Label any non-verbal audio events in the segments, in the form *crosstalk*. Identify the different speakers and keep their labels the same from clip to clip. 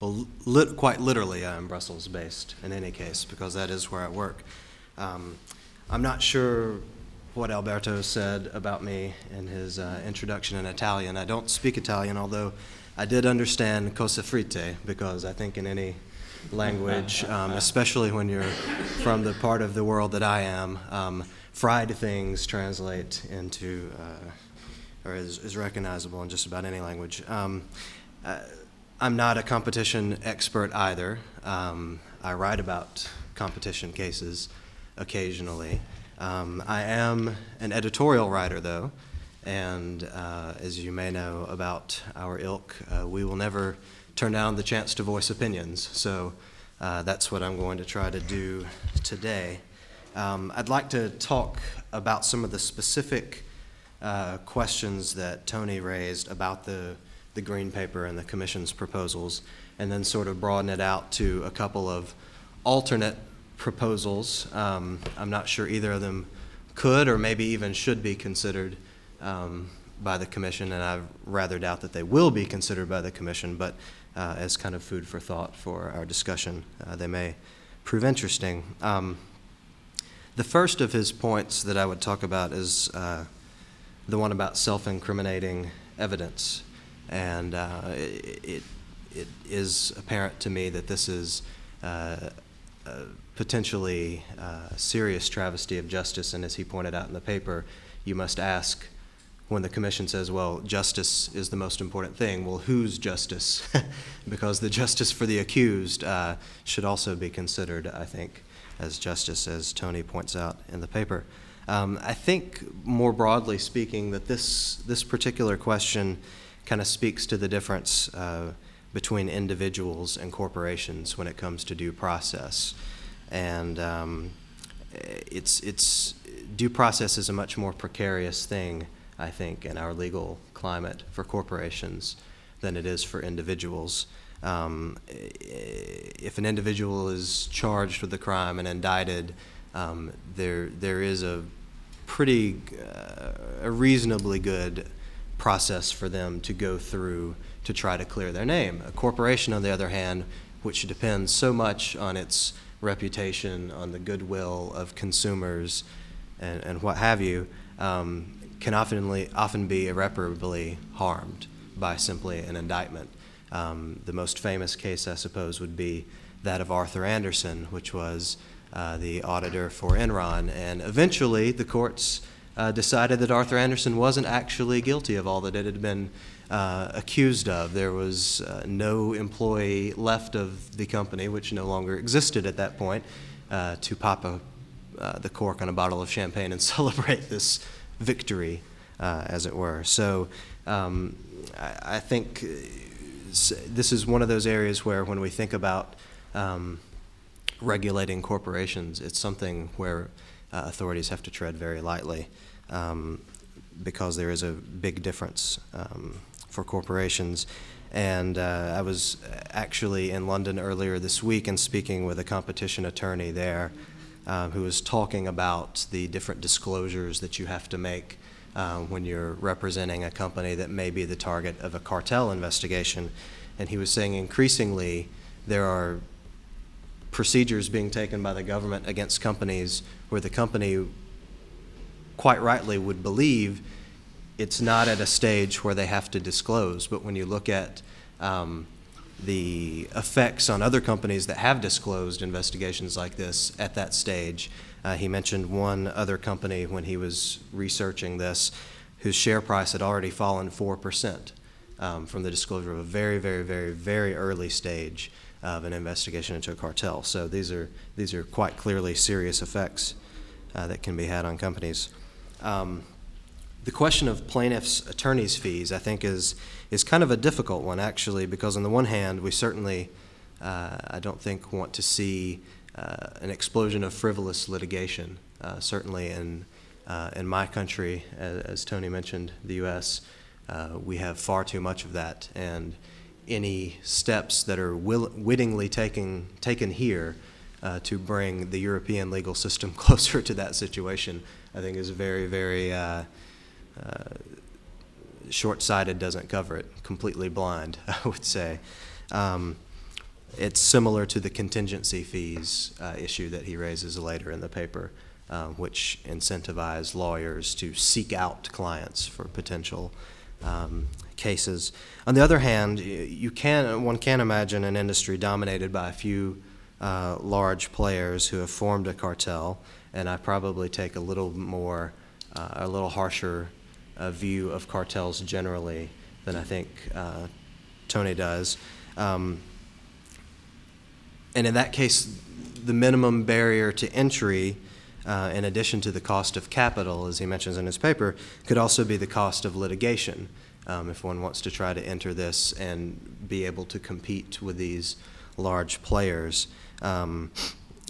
Speaker 1: Well, lit, quite literally, I'm Brussels based in any case, because that is where I work. Um, I'm not sure what Alberto said about me in his uh, introduction in Italian. I don't speak Italian, although I did understand cosa fritte, because I think in any language, *laughs* um, especially when you're from the part of the world that I am, um, fried things translate into, uh, or is, is, recognizable in just about any language. Um, uh, I'm not a competition expert either. Um, I write about competition cases occasionally. Um, I am an editorial writer, though, and uh, as you may know about our ilk, uh, we will never turn down the chance to voice opinions. So uh, that's what I'm going to try to do today. Um, I'd like to talk about some of the specific uh, questions that Tony raised about the the green paper and the commission's proposals, and then sort of broaden it out to a couple of alternate proposals. Um, I'm not sure either of them could or maybe even should be considered um, by the commission, and I rather doubt that they will be considered by the commission, but uh, as kind of food for thought for our discussion, uh, they may prove interesting. Um, the first of his points that I would talk about is uh, the one about self incriminating evidence. And uh, it, it is apparent to me that this is uh, a potentially uh, serious travesty of justice. And as he pointed out in the paper, you must ask when the commission says, well, justice is the most important thing, well, whose justice? *laughs* because the justice for the accused uh, should also be considered, I think, as justice, as Tony points out in the paper. Um, I think, more broadly speaking, that this, this particular question kind of speaks to the difference uh, between individuals and corporations when it comes to due process. And um, it's, it's, due process is a much more precarious thing, I think, in our legal climate for corporations than it is for individuals. Um, if an individual is charged with a crime and indicted, um, there, there is a pretty, uh, a reasonably good process for them to go through to try to clear their name. A corporation, on the other hand, which depends so much on its reputation, on the goodwill of consumers, and, and what have you, um, can often, often be irreparably harmed by simply an indictment. Um, the most famous case, I suppose, would be that of Arthur Andersen, which was uh, the auditor for Enron. And eventually, the courts uh, decided that Arthur Andersen wasn't actually guilty of all that it had been uh, accused of. There was uh, no employee left of the company, which no longer existed at that point, uh, to pop a, uh, the cork on a bottle of champagne and *laughs* celebrate this victory, uh, as it were. So um, I, I, think this is one of those areas where, when we think about um, regulating corporations, it's something where authorities have to tread very lightly um, because there is a big difference um, for corporations. And uh, I was actually in London earlier this week and speaking with a competition attorney there uh, who was talking about the different disclosures that you have to make uh, when you're representing a company that may be the target of a cartel investigation. And he was saying increasingly there are procedures being taken by the government against companies where the company quite rightly would believe it's not at a stage where they have to disclose. But when you look at um, the effects on other companies that have disclosed investigations like this at that stage, uh, he mentioned one other company when he was researching this whose share price had already fallen 4% um, from the disclosure of a very, very, very, very early stage of an investigation into a cartel. So these are, these are quite clearly serious effects uh, that can be had on companies. Um, the question of plaintiffs' attorneys' fees, I think, is is kind of a difficult one actually, because on the one hand, we certainly, uh, I don't think, want to see uh, an explosion of frivolous litigation. Uh, certainly in uh, in my country, as, as, Tony mentioned, the U.S., uh, we have far too much of that, and any steps that are will, wittingly taken taken here uh, to bring the European legal system *laughs* closer to that situation I think is very, very uh, uh, short sighted, doesn't cover it, completely blind, *laughs* I would say. Um, it's similar to the contingency fees uh, issue that he raises later in the paper, uh, which incentivize lawyers to seek out clients for potential um, cases. On the other hand, you can one can imagine an industry dominated by a few uh, large players who have formed a cartel, and I probably take a little more, uh, a little harsher uh, view of cartels generally than I think uh, Tony does. Um, and in that case, the minimum barrier to entry, uh, in addition to the cost of capital, as he mentions in his paper, could also be the cost of litigation. Um, if one wants to try to enter this and be able to compete with these large players. Um,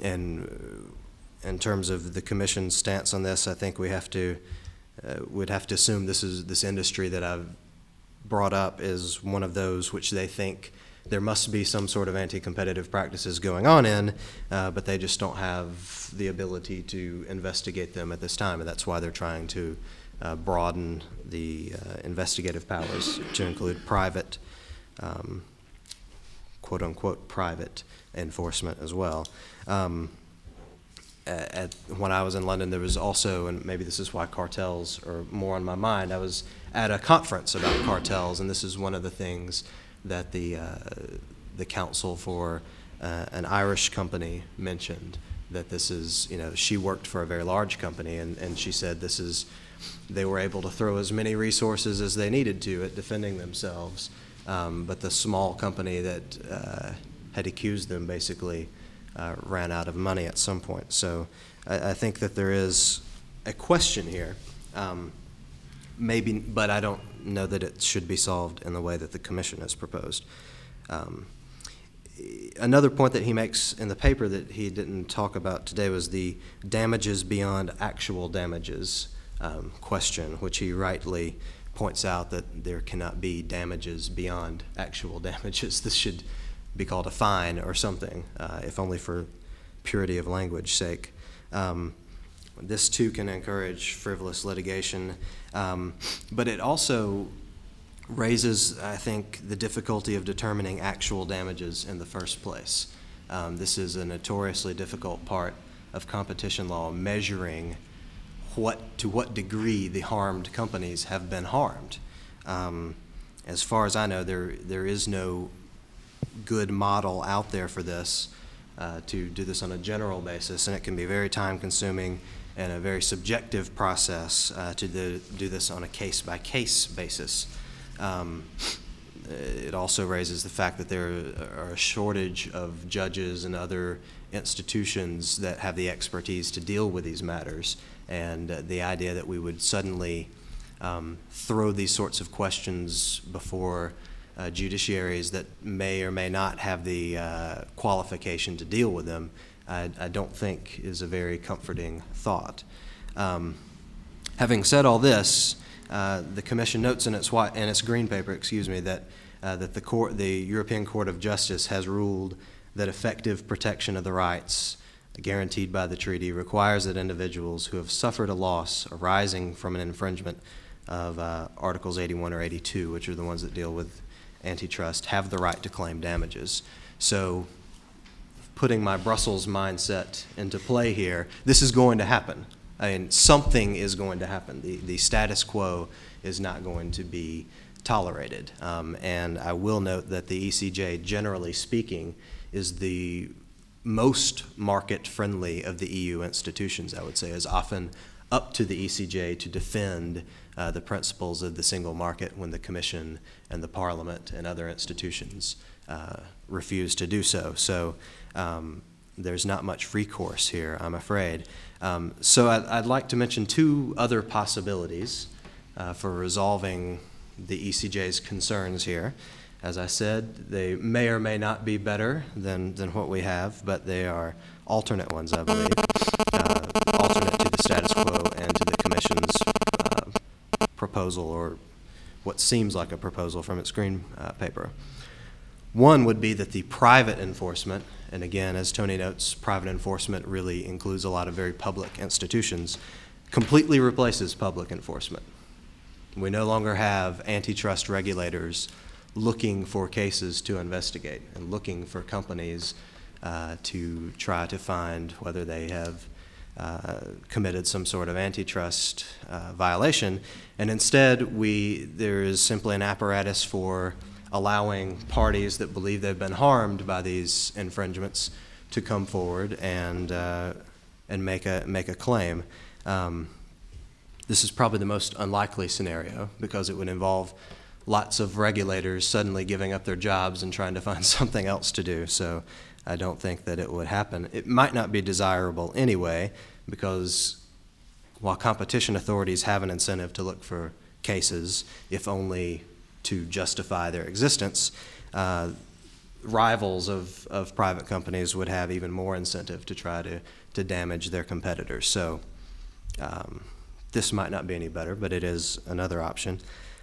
Speaker 1: and uh, in terms of the commission's stance on this, I think we have to, uh, we'd have to assume this is, this industry that I've brought up is one of those which they think there must be some sort of anti-competitive practices going on in, uh, but they just don't have the ability to investigate them at this time, and that's why they're trying to uh, broaden the uh, investigative powers to include private, um, quote-unquote, private enforcement as well. Um, at, when I was in London, there was also, and maybe this is why cartels are more on my mind, I was at a conference about cartels, and this is one of the things that the, uh, the counsel for uh, an Irish company mentioned, that this is, you know, she worked for a very large company, and, and she said this is, they were able to throw as many resources as they needed to at defending themselves, um, but the small company that uh, had accused them basically uh, ran out of money at some point. So I, I think that there is a question here. Um, maybe, but I don't know that it should be solved in the way that the commission has proposed. Um, another point that he makes in the paper that he didn't talk about today was the damages beyond actual damages um, question, which he rightly points out that there cannot be damages beyond actual *laughs* damages. This should be called a fine or something, uh, if only for purity of language sake. Um, this too can encourage frivolous litigation, um, but it also raises, I think, the difficulty of determining actual damages in the first place. Um, this is a notoriously difficult part of competition law, measuring what to what degree the harmed companies have been harmed. Um, as far as I know, there there is no good model out there for this uh, to do this on a general basis, and it can be very time consuming and a very subjective process uh, to do, do this on a case by case basis. Um, it also raises the fact that there are a shortage of judges and other institutions that have the expertise to deal with these matters. And uh, the idea that we would suddenly um, throw these sorts of questions before uh, judiciaries that may or may not have the uh, qualification to deal with them, I, I don't think is a very comforting thought. Um, having said all this, uh, the Commission notes in its white, in its green paper, excuse me, that uh, that the court, the European Court of Justice has ruled that effective protection of the rights guaranteed by the treaty requires that individuals who have suffered a loss arising from an infringement of uh, Articles 81 or 82, which are the ones that deal with antitrust, have the right to claim damages. So, putting my Brussels mindset into play here, this is going to happen. I mean, something is going to happen. The, the status quo is not going to be tolerated. Um, and I will note that the ECJ, generally speaking, is the most market friendly of the EU institutions, I would say, is often up to the ECJ to defend uh, the principles of the single market when the Commission and the Parliament and other institutions uh, refuse to do so. So um, there's not much recourse here, I'm afraid. Um, so I'd, I'd, like to mention two other possibilities uh, for resolving the ECJ's concerns here. As I said, they may or may not be better than, than what we have, but they are alternate ones, I believe, uh, alternate to the status quo proposal or what seems like a proposal from its green uh, paper. One would be that the private enforcement, and again, as Tony notes, private enforcement really includes a lot of very public institutions, completely replaces public enforcement. We no longer have antitrust regulators looking for cases to investigate and looking for companies uh, to try to find whether they have uh, committed some sort of antitrust uh, violation. And instead, we, there is simply an apparatus for allowing parties that believe they've been harmed by these infringements to come forward and, uh, and make a, make a claim. Um, this is probably the most unlikely scenario because it would involve lots of regulators suddenly giving up their jobs and trying to find *laughs* something else to do. So I don't think that it would happen. It might not be desirable anyway because while competition authorities have an incentive to look for cases, if only to justify their existence, uh, rivals of, of private companies would have even more incentive to try to, to damage their competitors. So um, this might not be any better, but it is another option.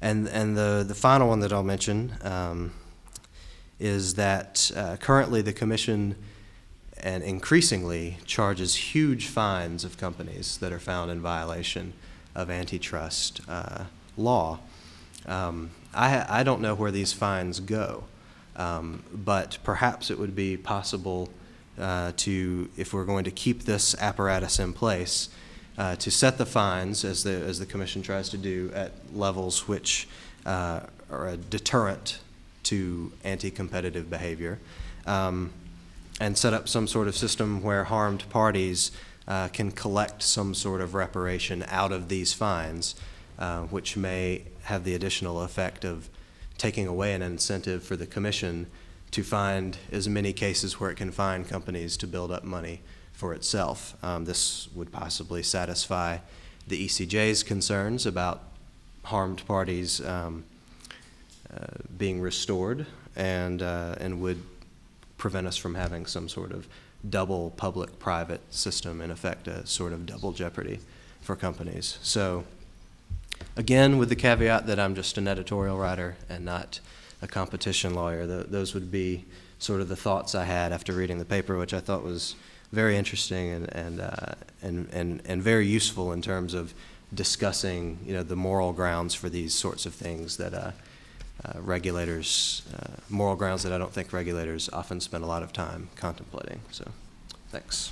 Speaker 1: And, and the, the final one that I'll mention um, is that uh, currently the Commission and increasingly charges huge fines of companies that are found in violation of antitrust uh, law. Um, I, I don't know where these fines go, um, but perhaps it would be possible uh, to, if we're going to keep this apparatus in place, uh, to set the fines, as the, as the commission tries to do, at levels which uh, are a deterrent to anti-competitive behavior, um, and set up some sort of system where harmed parties uh, can collect some sort of reparation out of these fines, uh, which may have the additional effect of taking away an incentive for the commission to find as many cases where it can find companies to build up money for itself. Um, this would possibly satisfy the ECJ's concerns about harmed parties um, being restored and, uh, and would prevent us from having some sort of double public-private system, in effect, a sort of double jeopardy for companies. So again, with the caveat that I'm just an editorial writer and not a competition lawyer, th those would be sort of the thoughts I had after reading the paper, which I thought was very interesting and, and, uh, and, and, and very useful in terms of discussing, you know, the moral grounds for these sorts of things that uh, uh, regulators, uh, moral grounds that I don't think regulators often spend a lot of time contemplating. So, thanks.